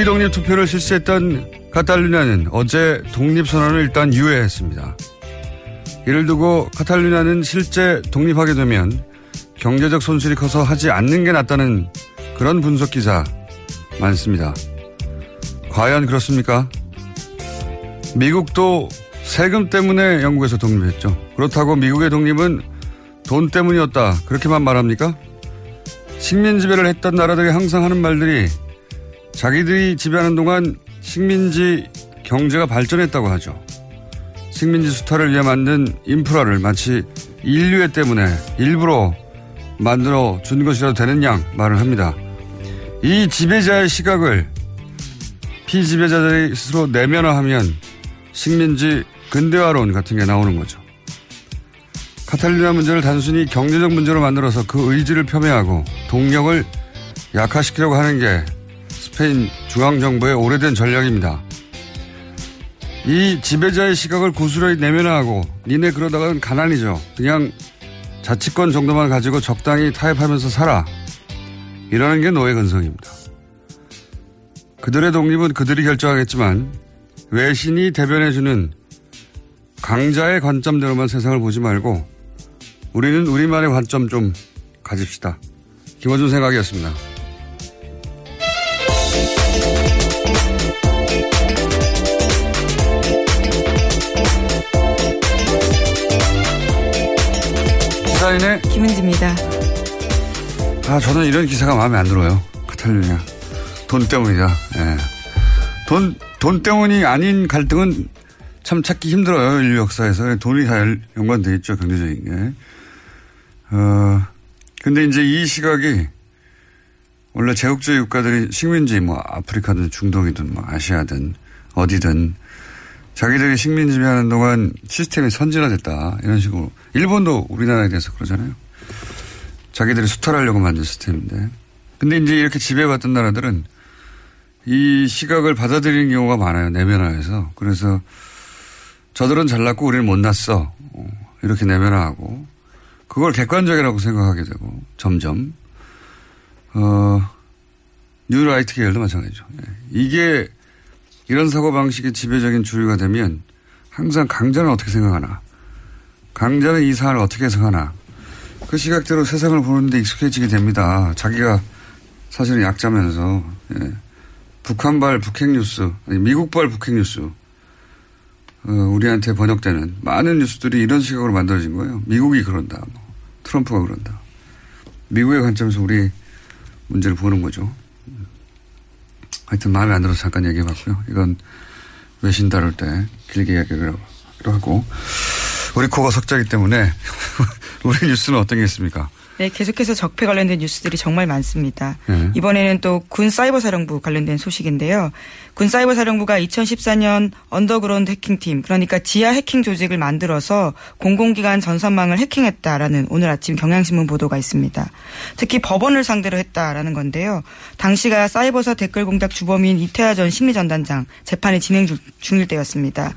분리독립 투표를 실시했던 카탈루냐는 어제 독립선언을 일단 유예했습니다. 이를 두고 카탈루냐는 실제 독립하게 되면 경제적 손실이 커서 하지 않는 게 낫다는 그런 분석 기사 많습니다. 과연 그렇습니까? 미국도 세금 때문에 영국에서 독립했죠. 그렇다고 미국의 독립은 돈 때문이었다. 그렇게만 말합니까? 식민 지배를 했던 나라들이 항상 하는 말들이 자기들이 지배하는 동안 식민지 경제가 발전했다고 하죠. 식민지 수탈을 위해 만든 인프라를 마치 인류애 때문에 일부러 만들어 준 것이라도 되는 양 말을 합니다. 이 지배자의 시각을 피지배자들이 스스로 내면화하면 식민지 근대화론 같은 게 나오는 거죠. 카탈루냐 문제를 단순히 경제적 문제로 만들어서 그 의지를 폄훼하고 동력을 약화시키려고 하는 게 스페인 중앙정부의 오래된 전략입니다. 이 지배자의 시각을 고스란히 내면화하고 니네 그러다가는 가난이죠. 그냥 자치권 정도만 가지고 적당히 타협하면서 살아. 이러는 게 노예 근성입니다. 그들의 독립은 그들이 결정하겠지만 외신이 대변해주는 강자의 관점대로만 세상을 보지 말고 우리는 우리만의 관점 좀 가집시다. 김어준 생각이었습니다. 시사인의 김은지입니다. 아, 저는 이런 기사가 마음에 안 들어요. 카탈루냐. 돈 때문이다. 예. 돈, 돈 때문이 아닌 갈등은 참 찾기 힘들어요. 인류 역사에서. 돈이 다 연관돼 있죠. 경제적인 게. 어, 근데 이제 이 시각이 원래 제국주의 국가들이 식민지 뭐 아프리카든 중동이든 뭐 아시아든 어디든 자기들이 식민 지배하는 동안 시스템이 선진화됐다. 이런 식으로. 일본도 우리나라에 대해서 그러잖아요. 자기들이 수탈하려고 만든 시스템인데. 근데 이제 이렇게 지배받던 나라들은 이 시각을 받아들이는 경우가 많아요. 내면화해서. 그래서 저들은 잘났고 우리는 못났어. 어, 이렇게 내면화하고. 그걸 객관적이라고 생각하게 되고 점점. 어, 뉴라이트 계열도 마찬가지죠. 예. 이게 이런 사고방식이 지배적인 주류가 되면 항상 강자는 어떻게 생각하나. 강자는 이 사안을 어떻게 해석하나. 그 시각대로 세상을 보는데 익숙해지게 됩니다. 자기가 사실은 약자면서. 예. 북한발 북핵 뉴스, 아니 미국발 북핵 뉴스. 어, 우리한테 번역되는 많은 뉴스들이 이런 시각으로 만들어진 거예요. 미국이 그런다. 뭐. 트럼프가 그런다. 미국의 관점에서 우리 문제를 보는 거죠. 하여튼 마음에 안 들어서 잠깐 얘기해 봤고요. 이건 외신 다룰 때 길게 이야기를 하고 우리 코가 석자기 때문에 우리 뉴스는 어떤 게 있습니까? 네, 계속해서 적폐 관련된 뉴스들이 정말 많습니다. 네. 이번에는 또 군 사이버 사령부 관련된 소식인데요. 군 사이버 사령부가 2014년 언더그라운드 해킹팀, 그러니까 지하 해킹 조직을 만들어서 공공기관 전산망을 해킹했다라는 오늘 아침 경향신문 보도가 있습니다. 특히 법원을 상대로 했다라는 건데요. 당시가 사이버사 댓글 공작 주범인 이태하 전 심리전단장 재판이 진행 중- 중일 때였습니다.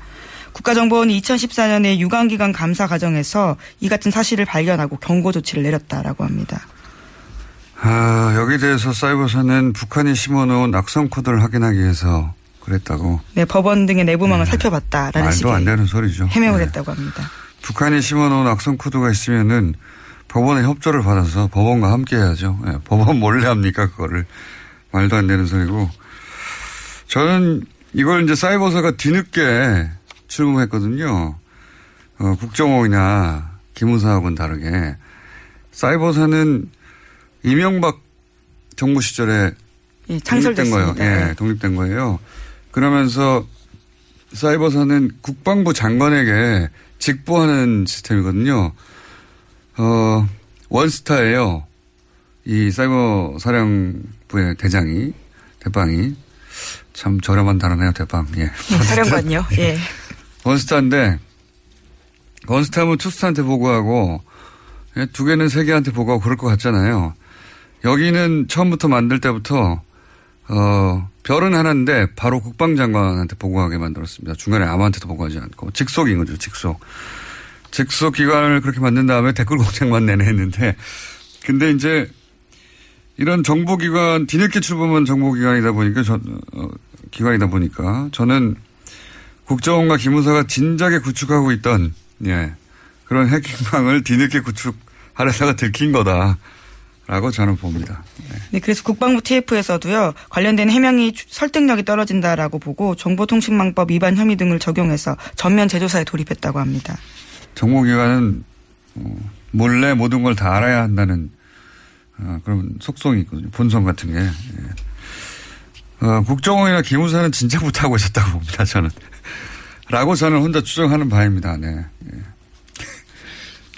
국가정보원이 2014년에 유관기관 감사 과정에서 이 같은 사실을 발견하고 경고 조치를 내렸다라고 합니다. 아, 여기에 대해서 사이버사는 북한이 심어놓은 악성 코드를 확인하기 위해서 그랬다고. 네, 법원 등의 내부망을 살펴봤다라는 말도 안 되는 소리죠. 해명을 네. 했다고 합니다. 북한이 심어놓은 악성 코드가 있으면은 법원의 협조를 받아서 법원과 함께 해야죠. 예, 법원 몰래 합니까, 그거를. 말도 안 되는 소리고. 저는 이걸 이제 사이버사가 뒤늦게 출범했거든요. 어, 국정원이나 기무사하고는 다르게. 사이버사는 이명박 정부 시절에 예, 독립된 거예요. 예, 네. 독립된 거예요. 그러면서 사이버사는 국방부 장관에게 직보하는 시스템이거든요. 어, 원스타예요. 이 사이버 사령부의 대장이, 대빵이. 참 저렴한 단어네요, 대빵. 예. 예, 사령관요. 예. 원스타인데, 원스타면 투스타한테 보고하고, 예, 두 개는 세 개한테 보고하고 그럴 것 같잖아요. 여기는 처음부터 만들 때부터, 어, 별은 하나인데, 바로 국방장관한테 보고하게 만들었습니다. 중간에 아무한테도 보고하지 않고. 직속인 거죠, 직속. 직속 기관을 그렇게 만든 다음에 댓글 공장만 내내 했는데, 근데 이제, 이런 정보기관, 뒤늦게 출범한 정보기관이다 보니까, 저, 어, 기관이다 보니까, 저는 국정원과 기무사가 진작에 구축하고 있던 예 그런 해킹망을 뒤늦게 구축하려다가 들킨 거다 라고 저는 봅니다. 네, 그래서 국방부 TF에서도요 관련된 해명이 주- 설득력이 떨어진다라고 보고 정보통신망법 위반 혐의 등을 적용해서 전면 재조사에 돌입했다고 합니다. 정보기관은 어, 몰래 모든 걸 다 알아야 한다는 어, 그런 속성이 있거든요. 본성 같은 게. 예. 어, 국정원이나 기무사는 진짜 못하고 있었다고 봅니다. 저는. 라고 저는 혼자 추정하는 바입니다. 네. 예.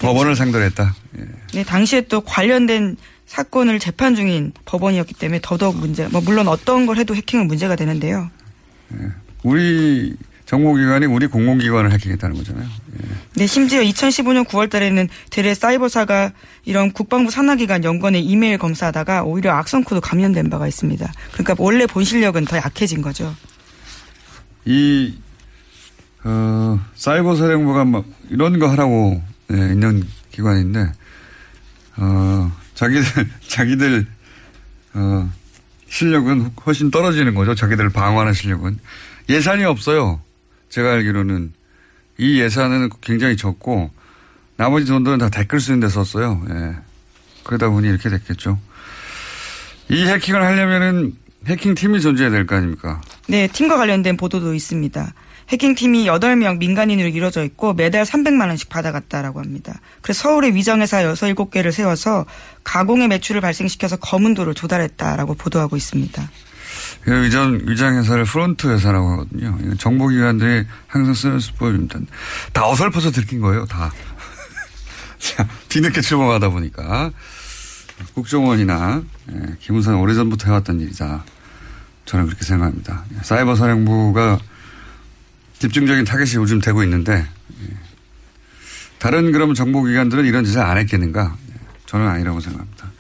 법원을 상대로 했다. 예. 네, 당시에 또 관련된 사건을 재판 중인 법원이었기 때문에 더더욱 문제. 뭐 물론 어떤 걸 해도 해킹은 문제가 되는데요. 우리 정보기관이 우리 공공기관을 해킹했다는 거잖아요. 예. 네, 심지어 2015년 9월 달에는 대래 사이버사가 이런 국방부 산하기관 연관의 이메일 검사하다가 오히려 악성코드 감염된 바가 있습니다. 그러니까 원래 본 실력은 더 약해진 거죠. 이, 어, 사이버 사령부가 막 이런 거 하라고 예, 있는 기관인데, 어, 자기들, 자기들, 어, 실력은 훨씬 떨어지는 거죠. 자기들 방어하는 실력은. 예산이 없어요. 제가 알기로는. 이 예산은 굉장히 적고, 나머지 돈들은 다 댓글 쓰는 데 썼어요. 예. 그러다 보니 이렇게 됐겠죠. 이 해킹을 하려면은 해킹 팀이 존재해야 될 거 아닙니까? 네, 팀과 관련된 보도도 있습니다. 해킹팀이 8명 민간인으로 이루어져 있고 매달 300만 원씩 받아갔다라고 합니다. 그래서 서울에 위정회사 6, 7개를 세워서 가공의 매출을 발생시켜서 검은돈을 조달했다라고 보도하고 있습니다. 그 위장, 위장회사를 프론트 회사라고 하거든요. 정보기관들이 항상 쓰는 수법입니다. 다 어설퍼서 들킨 거예요, 다. 자, 뒤늦게 출범하다 보니까. 국정원이나, 예, 기무사는 오래전부터 해왔던 일이다. 저는 그렇게 생각합니다. 예, 사이버 사령부가 집중적인 타겟이 요즘 되고 있는데, 예, 다른 그러면 정보기관들은 이런 짓을 안 했겠는가? 예, 저는 아니라고 생각합니다.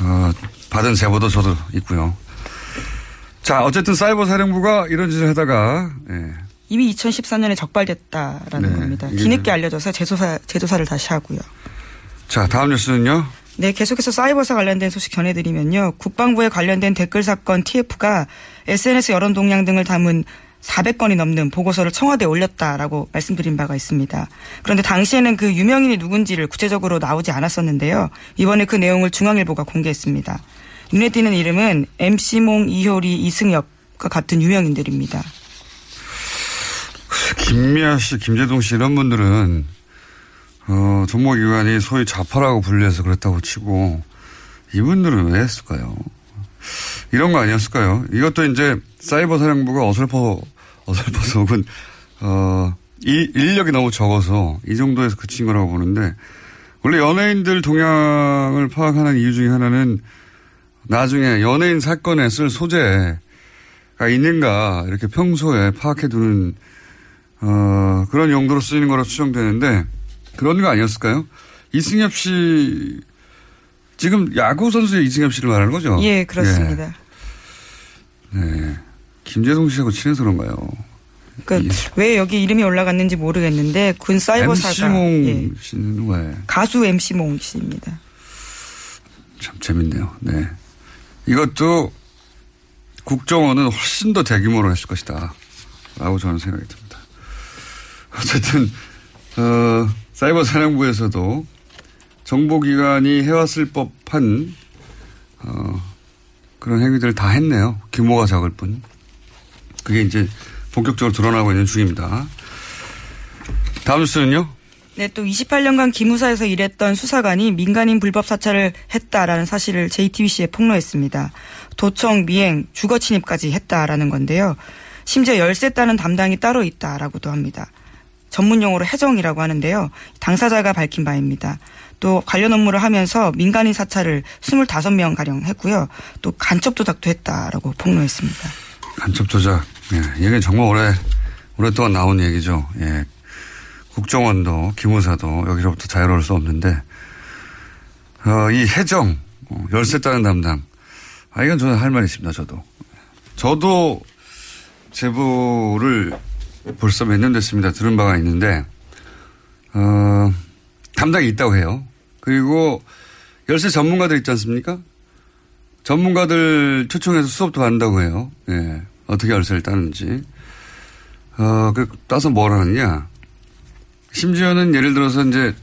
어, 받은 제보도 저도 있고요. 자, 어쨌든 사이버 사령부가 이런 짓을 하다가 예, 이미 2014년에 적발됐다라는 네, 겁니다. 뒤늦게 알려져서 재조사, 재조사를 다시 하고요. 자, 다음 뉴스는요. 네, 계속해서 사이버사 관련된 소식 전해드리면요. 국방부에 관련된 댓글 사건 TF가 SNS 여론 동향 등을 담은 400건이 넘는 보고서를 청와대에 올렸다라고 말씀드린 바가 있습니다. 그런데 당시에는 그 유명인이 누군지를 구체적으로 나오지 않았었는데요. 이번에 그 내용을 중앙일보가 공개했습니다. 눈에 띄는 이름은 MC몽, 이효리, 이승엽과 같은 유명인들입니다. 김미아 씨, 김재동 씨 이런 분들은 어, 정보기관이 소위 좌파라고 불려서 그렇다고 치고 이분들은 왜 했을까요? 이런 거 아니었을까요? 이것도 이제 사이버 사령부가 어설퍼, 어설퍼서 혹은, 어, 이 인력이 너무 적어서 이 정도에서 그친 거라고 보는데 원래 연예인들 동향을 파악하는 이유 중에 하나는 나중에 연예인 사건에 쓸 소재가 있는가 이렇게 평소에 파악해 두는 어, 그런 용도로 쓰이는 거로 추정되는데 그런 거 아니었을까요? 이승엽 씨 지금 야구 선수의 이승엽 씨를 말하는 거죠? 예, 그렇습니다. 예. 네. 김재동 씨하고 친해서 그런가요? 그러니까 왜 여기 이름이 올라갔는지 모르겠는데 군 사이버사가 MC몽 예. 씨는 누가요? 가수 MC몽 씨입니다. 참 재밌네요. 네. 이것도 국정원은 훨씬 더 대규모로 했을 것이다. 라고 저는 생각이 듭니다. 어쨌든, 어, 사이버 사령부에서도 정보기관이 해왔을 법한, 어, 그런 행위들을 다 했네요. 규모가 작을 뿐. 그게 이제 본격적으로 드러나고 있는 중입니다. 다음 뉴스는요? 네, 또 28년간 기무사에서 일했던 수사관이 민간인 불법 사찰을 했다라는 사실을 JTBC에 폭로했습니다. 도청, 미행, 주거 침입까지 했다라는 건데요. 심지어 열쇠 따는 담당이 따로 있다라고도 합니다. 전문 용어로 해정이라고 하는데요. 당사자가 밝힌 바입니다. 또 관련 업무를 하면서 민간인 사찰을 25명 가량 했고요. 또 간첩 조작도 했다라고 폭로했습니다. 간첩 조작. 예, 이게 정말 오래, 오랫동안 나온 얘기죠. 예. 국정원도, 기무사도 여기서부터 자유로울 수 없는데, 어, 이 해정, 어, 열쇠 따는 담당. 아, 이건 저는 할 말이 있습니다, 저도. 저도 제보를 벌써 몇 년 됐습니다. 들은 바가 있는데, 어, 담당이 있다고 해요. 그리고 열쇠 전문가들 있지 않습니까? 전문가들 초청해서 수업도 한다고 해요. 예. 어떻게 열쇠를 따는지. 어, 그, 따서 뭘 하느냐. 심지어는 예를 들어서 이제,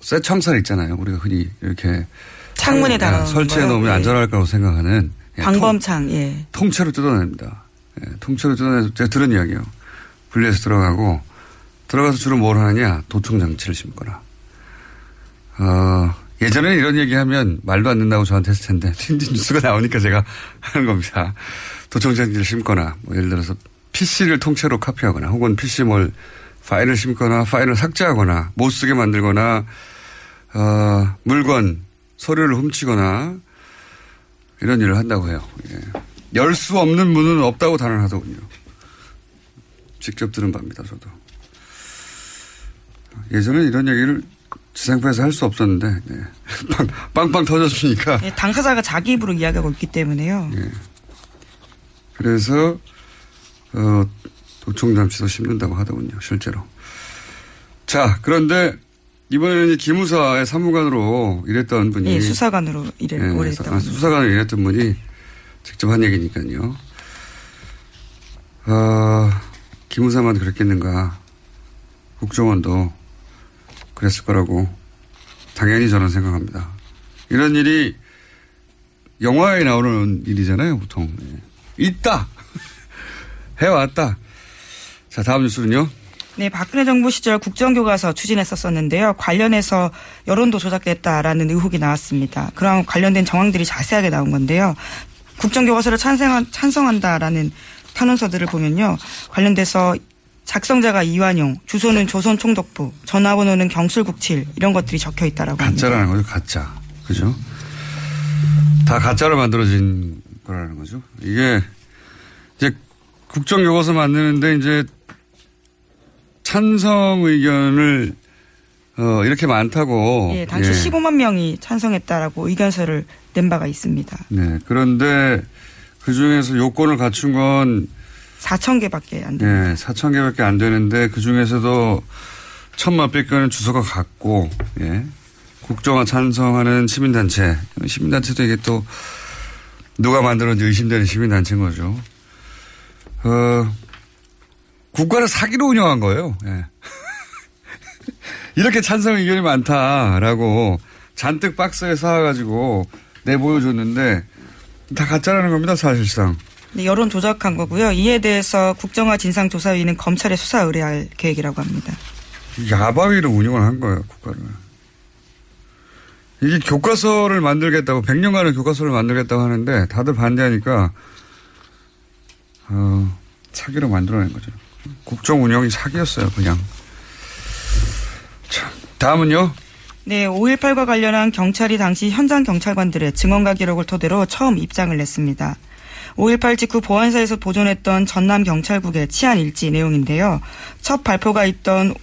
쇠 청살 있잖아요. 우리가 흔히 이렇게. 창문에 달아 설치해 놓으면 예. 안전할 거라고 생각하는. 예, 방범창, 예. 통, 통째로 뜯어냅니다. 예, 통째로 뜯어내서 제가 들은 이야기요. 분리해서 들어가고, 들어가서 주로 뭘 하느냐. 도청 장치를 심거나. 어, 예전에는 이런 얘기 하면 말도 안 된다고 저한테 했을 텐데, 뉴스가 나오니까 제가 하는 겁니다. 도청장치를 심거나, 뭐 예를 들어서 PC를 통째로 카피하거나, 혹은 PC 뭘 파일을 심거나, 파일을 삭제하거나, 못 쓰게 만들거나, 어, 물건, 서류를 훔치거나, 이런 일을 한다고 해요. 예. 열수 없는 문은 없다고 단언하더군요. 직접 들은 바입니다, 저도. 예전에 이런 얘기를 지상파에서 할 수 없었는데, 네. 빵, 빵빵 터졌으니까. 예, 당사자가 자기 입으로 이야기하고 있기 때문에요. 예. 그래서, 어, 도청장치도 심는다고 하더군요, 실제로. 자, 그런데, 이번에는 기무사의 사무관으로 일했던 분이. 예, 수사관으로 일을 예, 오래 아. 수사관으로 일했던 분이 직접 한 얘기니까요. 어, 기무사만 그랬겠는가. 국정원도 그랬을 거라고 당연히 저는 생각합니다. 이런 일이 영화에 나오는 일이잖아요, 보통. 예. 있다! 해왔다. 자, 다음 뉴스는요. 네, 박근혜 정부 시절 국정교과서 추진했었었는데요. 관련해서 여론도 조작됐다라는 의혹이 나왔습니다. 그런 관련된 정황들이 자세하게 나온 건데요. 국정교과서를 찬성한, 찬성한다라는 탄원서들을 보면요. 관련돼서 작성자가 이완용, 주소는 조선총독부, 전화번호는 경술국칠 이런 것들이 적혀 있다라고 합니다. 가짜라는 거죠, 가짜. 그죠? 다 가짜로 만들어진 거라는 거죠. 이게 이제 국정교과서 만드는데 이제 찬성 의견을 어, 이렇게 많다고. 예, 당시 예. 15만 명이 찬성했다라고 의견서를 낸 바가 있습니다. 네. 그런데 그 중에서 요건을 갖춘 건 4천 개밖에 안 됩니다. 예, 4천 개밖에 안 되는데 그 중에서도 천만 백 개는 주소가 같고, 예. 국정화 찬성하는 시민단체. 시민단체도 이게 또 누가 만들었는지 의심되는 시민단체인 거죠. 어, 국가를 사기로 운영한 거예요. 예. 이렇게 찬성 의견이 많다라고 잔뜩 박스에 쌓아가지고 내보여줬는데 다 가짜라는 겁니다, 사실상. 네, 여론 조작한 거고요. 이에 대해서 국정화 진상조사위는 검찰에 수사 의뢰할 계획이라고 합니다. 야바위로 운영을 한 거예요, 국가를. 이게 교과서를 만들겠다고, 100년간의 교과서를 만들겠다고 하는데 다들 반대하니까, 어, 사기로 만들어낸 거죠. 국정 운영이 사기였어요, 그냥. 자, 다음은요? 네, 5.18과 관련한 경찰이 당시 현장 경찰관들의 증언과 기록을 토대로 처음 입장을 냈습니다. 5.18 직후 보안사에서 보존했던 전남 경찰국의 치안 일지 내용인데요. 첫 발표가 있던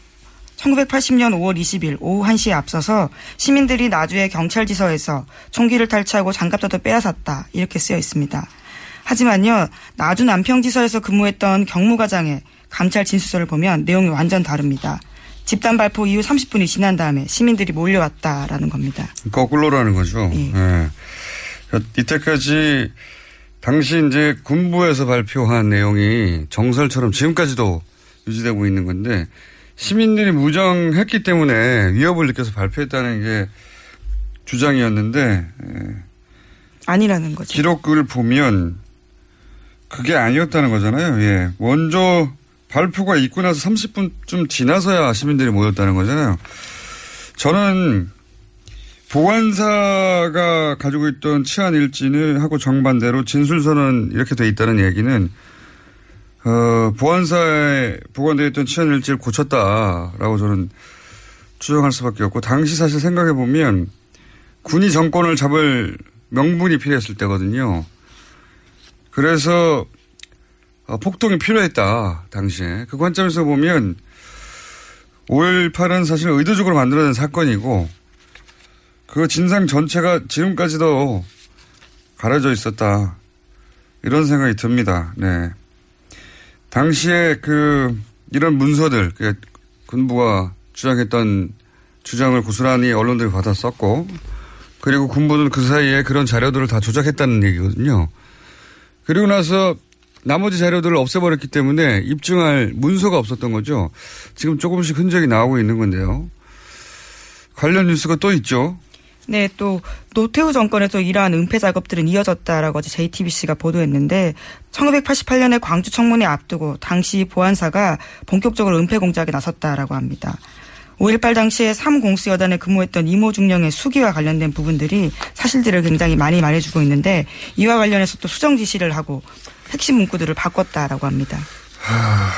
1980년 5월 20일 오후 1시에 앞서서 시민들이 나주의 경찰지서에서 총기를 탈취하고 장갑차도 빼앗았다 이렇게 쓰여 있습니다. 하지만요 나주 남평지서에서 근무했던 경무과장의 감찰 진술서를 보면 내용이 완전 다릅니다. 집단 발포 이후 30분이 지난 다음에 시민들이 몰려왔다라는 겁니다. 거꾸로라는 거죠. 예. 예. 이때까지 당시 이제 군부에서 발표한 내용이 정설처럼 지금까지도 유지되고 있는 건데 시민들이 무정했기 때문에 위협을 느껴서 발표했다는 게 주장이었는데 예. 아니라는 거죠. 기록을 보면 그게 아니었다는 거잖아요. 예. 먼저 발표가 있고 나서 30분쯤 지나서야 시민들이 모였다는 거잖아요. 저는 보안사가 가지고 있던 치안 일지는 하고 정반대로 진술서는 이렇게 돼 있다는 얘기는 어, 보안사에 보관되어 있던 치안 일지를 고쳤다라고 저는 추정할 수밖에 없고 당시 사실 생각해 보면 군이 정권을 잡을 명분이 필요했을 때거든요. 그래서 어, 폭동이 필요했다 당시에 그 관점에서 보면 5.18은 사실 의도적으로 만들어낸 사건이고 그 진상 전체가 지금까지도 가려져 있었다. 이런 생각이 듭니다. 네. 당시에 그, 이런 문서들, 그 군부가 주장했던 주장을 고스란히 언론들이 받았었고, 그리고 군부는 그 사이에 그런 자료들을 다 조작했다는 얘기거든요. 그리고 나서 나머지 자료들을 없애버렸기 때문에 입증할 문서가 없었던 거죠. 지금 조금씩 흔적이 나오고 있는 건데요. 관련 뉴스가 또 있죠. 네, 또 노태우 정권에서 이러한 은폐 작업들은 이어졌다라고 어제 JTBC가 보도했는데 1988년에 광주 청문회 앞두고 당시 보안사가 본격적으로 은폐 공작에 나섰다라고 합니다. 5.18 당시에 3공수 여단에 근무했던 이모 중령의 수기와 관련된 부분들이 사실들을 굉장히 많이 말해주고 있는데 이와 관련해서 또 수정 지시를 하고 핵심 문구들을 바꿨다라고 합니다. 하,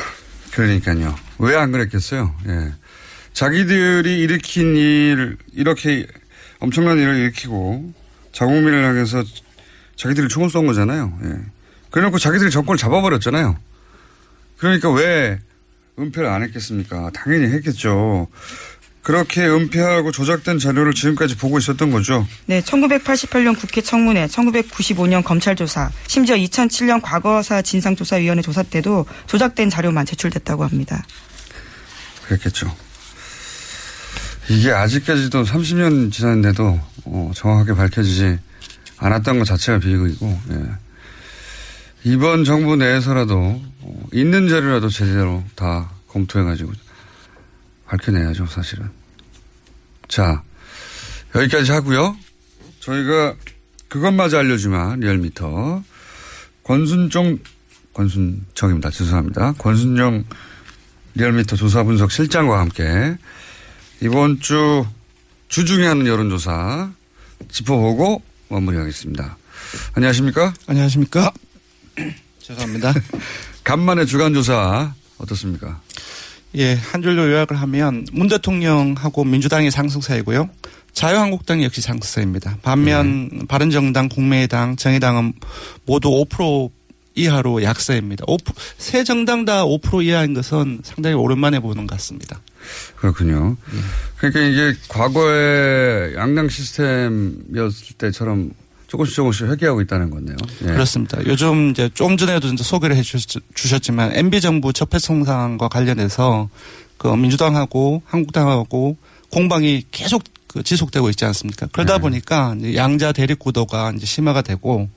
그러니까요. 왜 안 그랬겠어요? 예. 자기들이 일으킨 일, 이렇게 엄청난 일을 일으키고 자국민을 향해서 자기들이 총을 쏜 거잖아요. 예. 그래놓고 자기들이 정권을 잡아버렸잖아요. 그러니까 왜 은폐를 안 했겠습니까? 당연히 했겠죠. 그렇게 은폐하고 조작된 자료를 지금까지 보고 있었던 거죠. 네, 1988년 국회 청문회, 1995년 검찰 조사, 심지어 2007년 과거사 진상조사위원회 조사 때도 조작된 자료만 제출됐다고 합니다. 그랬겠죠. 이게 아직까지도 30년 지났는데도 어, 정확하게 밝혀지지 않았던 것 자체가 비극이고 예. 이번 정부 내에서라도 어, 있는 자료라도 제대로 다 검토해가지고 밝혀내야죠 사실은. 자 여기까지 하고요. 저희가 그것마저 알려주면 리얼미터 권순정 권순정입니다. 죄송합니다. 권순정 리얼미터 조사 분석 실장과 함께 이번 주 주중에 하는 여론조사 짚어보고 마무리하겠습니다. 안녕하십니까? 안녕하십니까? 죄송합니다. 간만에 주간조사 어떻습니까? 예, 한 줄로 요약을 하면 문 대통령하고 민주당이 상승세이고요. 자유한국당이 역시 상승세입니다. 반면 네. 바른정당, 국민의당, 정의당은 모두 5% 이하로 약세입니다. 5%, 새 정당 다 5% 이하인 것은 상당히 오랜만에 보는 것 같습니다. 그렇군요. 예. 그러니까 이게 과거에 양당 시스템이었을 때처럼 조금씩 조금씩 회귀하고 있다는 건데요. 예. 그렇습니다. 요즘 이제 좀 전에도 이제 소개를 해 주셨지만 MB 정부 적폐청산과 관련해서 그 민주당하고 한국당하고 공방이 계속 그 지속되고 있지 않습니까? 그러다 네. 보니까 양자 대립 구도가 이제 심화가 되고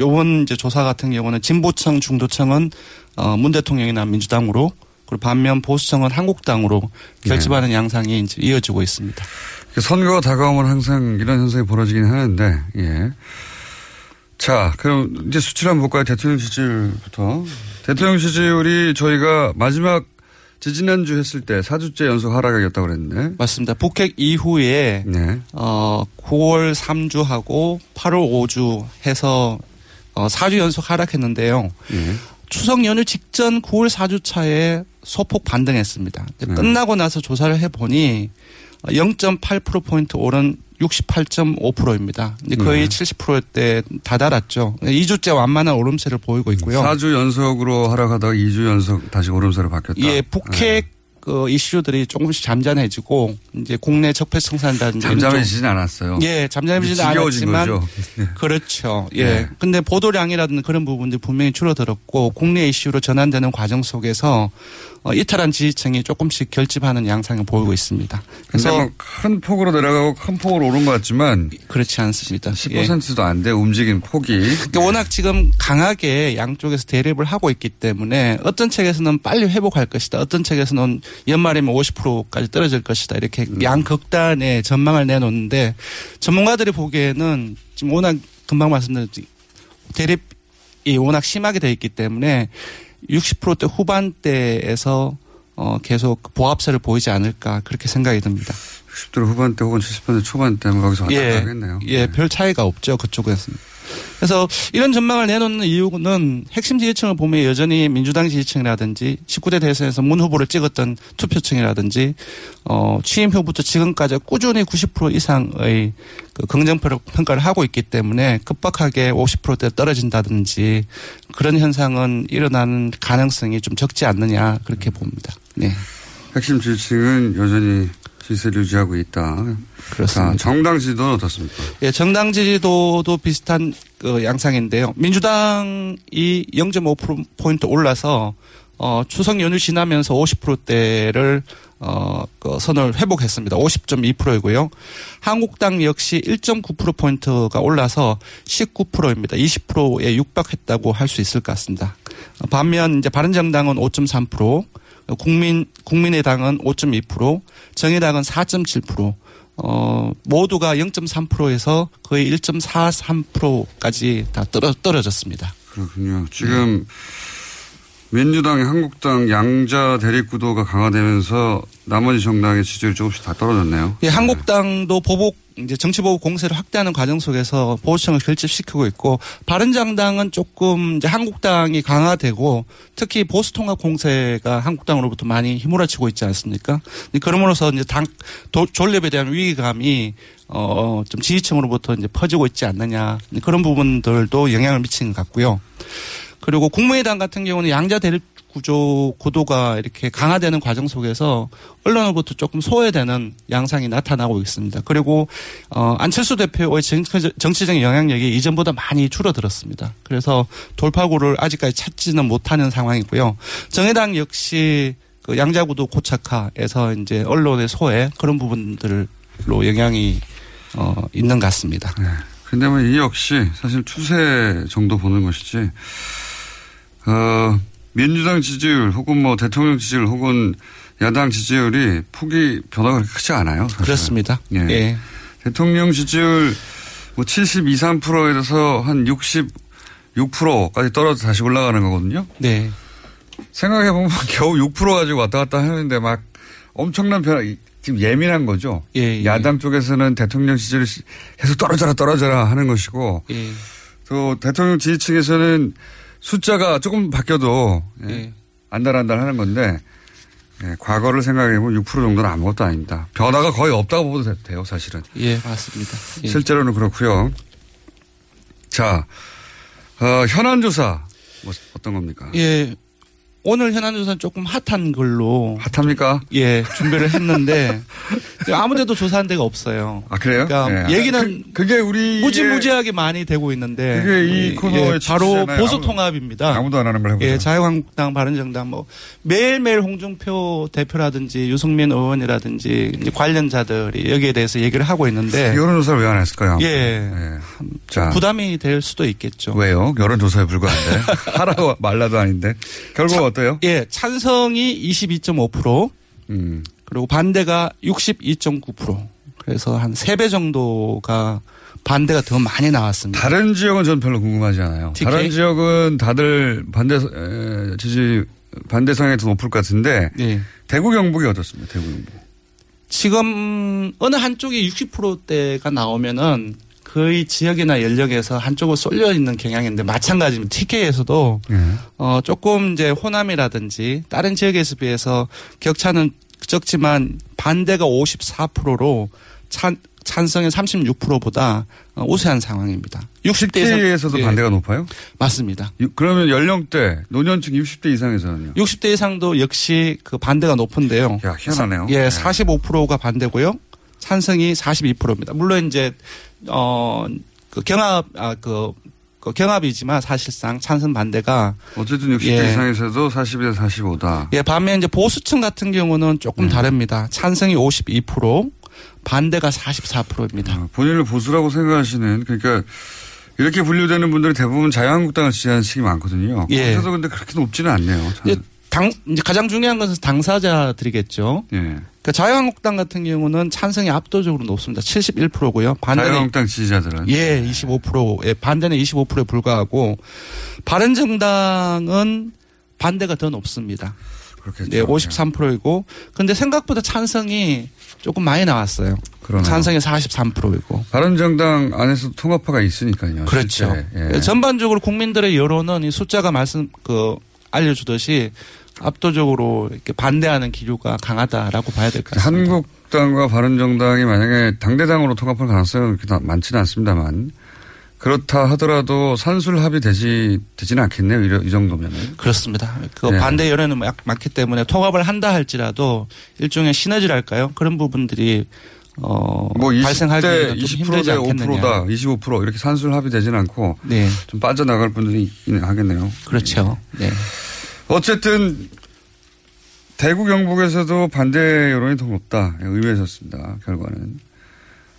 요번 이제 조사 같은 경우는 진보층, 중도층은 어, 문 대통령이나 민주당으로 그리고 반면 보수층은 한국당으로 결집하는 네. 양상이 이제 이어지고 있습니다. 선거가 다가오면 항상 이런 현상이 벌어지긴 하는데, 예. 자, 그럼 이제 수치를 한번 볼까요? 대통령 지지율부터. 대통령 지지율이 저희가 마지막 지지난주 했을 때 4주째 연속 하락이었다고 그랬는데. 맞습니다. 북핵 이후에 네. 어 9월 3주 하고 8월 5주 해서 어 4주 연속 하락했는데요. 예. 추석 연휴 직전 9월 4주 차에 소폭 반등했습니다. 네. 끝나고 나서 조사를 해보니 0.8%포인트 오른 68.5%입니다. 거의 네. 70%대 다다랐죠. 2주째 완만한 오름세를 보이고 있고요. 4주 연속으로 하락하다가 2주 연속 다시 오름세로 바뀌었다. 예, 북핵 그 이슈들이 조금씩 잠잠해지고 이제 국내 적폐 청산단지 잠잠해지진 않았어요. 예, 잠잠해지진 않았지만 거죠. 예. 그렇죠. 예. 네. 근데 보도량이라든 그런 부분들이 분명히 줄어들었고 국내 이슈로 전환되는 과정 속에서 어, 이탈한 지지층이 조금씩 결집하는 양상을 보이고 있습니다. 그래서 뭐큰 폭으로 내려가고 큰 폭으로 오른 것 같지만 그렇지 않습니다. 예. 10%도 안돼 움직인 폭이. 그러니까 워낙 지금 강하게 양쪽에서 대립을 하고 있기 때문에 어떤 책에서는 빨리 회복할 것이다. 어떤 책에서는 연말이면 50%까지 떨어질 것이다. 이렇게 음. 양극단의 전망을 내놓는데 전문가들이 보기에는 지금 워낙 금방 말씀드렸지 대립이 워낙 심하게 돼 있기 때문에 60%대 후반대에서 어 계속 보합세를 보이지 않을까 그렇게 생각이 듭니다. 60대 후반대 혹은 70대 초반대 뭐 거기서 왔다 갔다 하겠네요. 예, 별 차이가 없죠. 그쪽에서는. 그래서 이런 전망을 내놓는 이유는 핵심 지지층을 보면 여전히 민주당 지지층이라든지 19대 대선에서 문 후보를 찍었던 투표층이라든지 어, 취임 후부터 지금까지 꾸준히 90% 이상의 그 긍정 평가를 하고 있기 때문에 급박하게 50%대 떨어진다든지 그런 현상은 일어나는 가능성이 좀 적지 않느냐 그렇게 봅니다. 네. 핵심 지지층은 여전히 지지세를 유지하고 있다. 그렇습니다. 자, 정당 지지도는 어떻습니까? 예, 정당 지지도도 비슷한 그 양상인데요. 민주당이 0.5%포인트 올라서 어, 추석 연휴 지나면서 50%대를 어, 그 선을 회복했습니다. 50.2%이고요. 한국당 역시 1.9%포인트가 올라서 19%입니다. 20%에 육박했다고 할 수 있을 것 같습니다. 어, 반면 이제 바른정당은 5.3%, 국민, 국민의당은 5.2%, 정의당은 4.7%, 어, 모두가 0.3%에서 거의 1.43%까지 다 떨어, 떨어졌습니다. 그렇군요. 지금 민주당, 한국당 양자 대립 구도가 강화되면서 나머지 정당의 지지율이 조금씩 다 떨어졌네요. 예, 한국당도 보복 이제 정치 보복 공세를 확대하는 과정 속에서 보수층을 결집시키고 있고 바른정당은 조금 이제 한국당이 강화되고 특히 보수 통합 공세가 한국당으로부터 많이 휘몰아치고 있지 않습니까? 그러므로서 이제 당 도, 존립에 대한 위기감이 어 좀 지지층으로부터 이제 퍼지고 있지 않느냐 그런 부분들도 영향을 미치는 것 같고요. 그리고 국민의당 같은 경우는 양자 대립 구조 구도가 이렇게 강화되는 과정 속에서 언론으로부터 조금 소외되는 양상이 나타나고 있습니다. 그리고 어 안철수 대표의 정치적 영향력이 이전보다 많이 줄어들었습니다. 그래서 돌파구를 아직까지 찾지는 못하는 상황이고요. 정의당 역시 그 양자 구도 고착화에서 이제 언론의 소외 그런 부분들로 영향이 어 있는 것 같습니다. 네. 근데 뭐 이 역시 사실 추세 정도 보는 것이지, 어, 민주당 지지율 혹은 뭐 대통령 지지율 혹은 야당 지지율이 폭이 변화가 그렇게 크지 않아요. 사실은. 그렇습니다. 예. 예. 대통령 지지율 뭐 72, 3%에서 한 66%까지 떨어져 다시 올라가는 거거든요. 네. 생각해보면 겨우 6% 가지고 왔다 갔다 하는데 막 엄청난 변화, 지금 예민한 거죠. 예, 예. 야당 쪽에서는 대통령 지지율이 계속 떨어져라 떨어져라 하는 것이고 예. 또 대통령 지지층에서는 숫자가 조금 바뀌어도 예. 예. 안달안달 하는 건데 예, 과거를 생각해보면 6% 정도는 아무것도 아닙니다. 변화가 거의 없다고 보도 돼요, 사실은. 예, 맞습니다. 예. 실제로는 그렇고요. 자, 어, 현안 조사 뭐 어떤 겁니까? 예. 오늘 현안 조사는 조금 핫한 걸로 핫합니까? 예 준비를 했는데 아무데도 조사한 데가 없어요. 아 그래요? 그러니까 네. 얘기는 그, 게 우리 무지무지하게 많이 되고 있는데 그게 이 예, 코너의 예, 바로 취지잖아요. 보수 아무도- 통합입니다. 아무도 안 하는 걸 해보죠. 예, 자유한국당, 바른정당 뭐 매일매일 홍준표 대표라든지 유승민 의원이라든지 관련자들이 여기에 대해서 얘기를 하고 있는데 여론조사를 왜 안 했을까요? 예. 자, 부담이 될 수도 있겠죠. 왜요? 여론조사에 불과한데 하라고 말라도 아닌데 결과가 어때요? 예, 찬성이 22.5%, 음. 그리고 반대가 62.9%. 그래서 한 3배 정도가 반대가 더 많이 나왔습니다. 다른 지역은 전 별로 궁금하지 않아요. TK? 다른 지역은 다들 반대 에, 지지 반대 성향이 더 높을 것 같은데 예. 대구 경북이 어떻습니까? 대구 경북. 지금 어느 한쪽이 60%대가 나오면은 거의 지역이나 연령에서 한쪽으로 쏠려 있는 경향인데 마찬가지입니다. TK에서도 예. 어 조금 이제 호남이라든지 다른 지역에서 비해서 격차는 적지만 반대가 54%로 찬 찬성의 36%보다 어, 우세한 상황입니다. 60대 에서 예. TK에서도 반대가 높아요? 맞습니다. 유- 그러면 연령대 노년층 60대 이상에서는요? 60대 이상도 역시 그 반대가 높은데요. 야 희한하네요. 예, 네. 45%가 반대고요. 찬성이 42%입니다. 물론 이제 어 그 경합 아 그 그 경합이지만 사실상 찬성 반대가 어쨌든 60대 예. 이상에서도 40에서 45다. 예, 반면 이제 보수층 같은 경우는 조금 네. 다릅니다. 찬성이 52%, 반대가 44%입니다. 어, 본인을 보수라고 생각하시는 그러니까 이렇게 분류되는 분들이 대부분 자유한국당을 지지하는 식이 많거든요. 예. 그래서 근데 그렇게 높지는 않네요. 참. 당 이제 가장 중요한 것은 당사자들이겠죠. 예. 그 자유한국당 같은 경우는 찬성이 압도적으로 높습니다. 71%고요. 반대는 자유한국당 지지자들은 예, 25%에 반대는 25%에 불과하고 바른정당은 반대가 더 높습니다. 그렇겠죠. 네, 53%이고 근데 생각보다 찬성이 조금 많이 나왔어요. 그러네요. 찬성이 43%이고. 바른정당 안에서 통합파가 있으니까요. 그렇죠. 예. 전반적으로 국민들의 여론은 이 숫자가 말씀 그 알려주듯이 압도적으로 이렇게 반대하는 기류가 강하다라고 봐야 될 것 같습니다. 한국당과 바른정당이 만약에 당대당으로 통합할 가능성은 그렇게 다- 많지는 않습니다만 그렇다 하더라도 산술 합의되지 되지는 않겠네요. 이, 이 정도면은. 그렇습니다. 그 네. 반대 여론은 막- 많기 때문에 통합을 한다 할지라도 일종의 시너지랄까요? 그런 부분들이 어뭐 20대 발생하기는 좀 20%대 힘들지 않겠느냐. 5%다 25% 이렇게 산술 합의되지는 않고 네, 좀 빠져나갈 분들이 있긴 하겠네요. 그렇죠. 네. 어쨌든 대구 경북에서도 반대 여론이 더 높다. 의외였습니다. 결과는.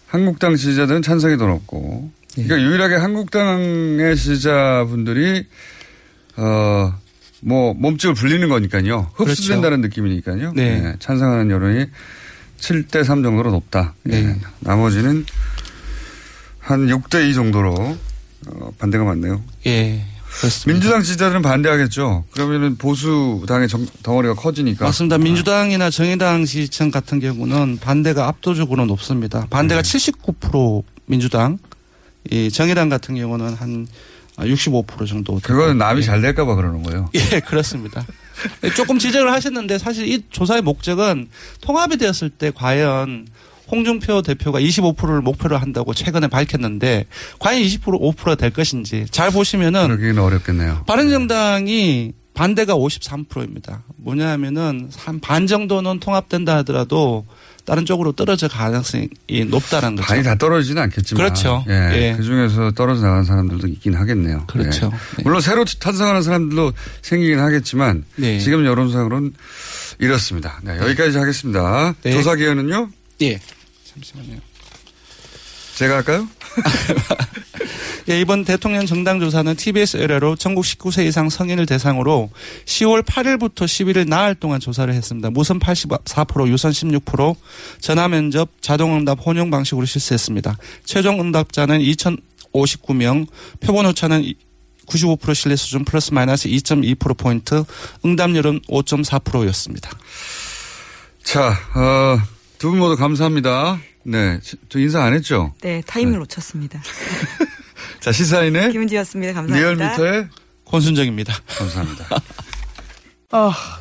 한국당 지지자들은 찬성이 더 높고. 예. 그러니까 유일하게 한국당의 지지자분들이 어, 뭐 몸집을 불리는 거니까요. 흡수된다는 느낌이니까요. 네. 네, 찬성하는 여론이 7대 3 정도로 높다. 네. 네. 나머지는 한 6대 2 정도로 어, 반대가 많네요. 예. 그렇습니다. 민주당 지지자들은 반대하겠죠. 그러면은 보수당의 정- 덩어리가 커지니까. 맞습니다. 민주당이나 정의당 지지층 같은 경우는 반대가 압도적으로 높습니다. 반대가 네. 79% 민주당, 이 정의당 같은 경우는 한 65% 정도. 그거는 남이 예. 잘 될까봐 그러는 거예요. 예, 그렇습니다. 조금 지적을 하셨는데 사실 이 조사의 목적은 통합이 되었을 때 과연 홍준표 대표가 25%를 목표로 한다고 최근에 밝혔는데 과연 20% 5%가 될 것인지 잘 보시면은 그러기는 어렵겠네요. 바른정당이 반대가 53%입니다. 뭐냐 하면은 한 반 정도는 통합된다 하더라도 다른 쪽으로 떨어질 가능성이 높다는 거죠. 반이 다 떨어지지는 않겠지만. 그렇죠. 예. 예. 그 중에서 떨어져 나가는 사람들도 있긴 하겠네요. 그렇죠. 예. 네. 물론 새로 탄생하는 사람들도 생기긴 하겠지만. 네. 지금 여론상으로는 이렇습니다. 네, 여기까지 하겠습니다. 네. 조사 기회는요? 예. 잠시만요. 제가 할까요? 예, 이번 대통령 정당 조사는 TBS 의뢰로 전국 19세 이상 성인을 대상으로 10월 8일부터 11일 나흘 동안 조사를 했습니다. 무선 84%, 유선 16%, 전화 면접, 자동 응답 혼용 방식으로 실시했습니다. 최종 응답자는 2,059명, 표본 오차는 95% 신뢰 수준 플러스 마이너스 2.2%포인트, 응답률은 5.4%였습니다. 자, 어, 두 분 모두 감사합니다. 네. 저 인사 안 했죠? 네, 타임을 놓쳤습니다. 자, 시사인의 김은지였습니다. 감사합니다. 리얼미터의 권순정입니다. 감사합니다. 아,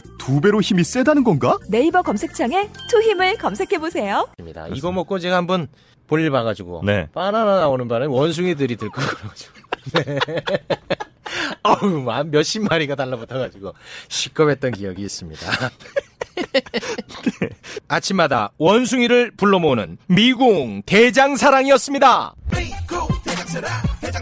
두 배로 힘이 세다는 건가? 네이버 검색창에 투 힘을 검색해보세요. 입니다. 이거 먹고 제가 한번 볼일 봐가지고 네. 바나나 나오는 바람에 원숭이들이 들고 그래가지고 네. 어우 막 몇십 마리가 달라붙어가지고 식겁했던 기억이 있습니다. 아침마다 원숭이를 불러 모으는 미궁 대장사랑이었습니다. 장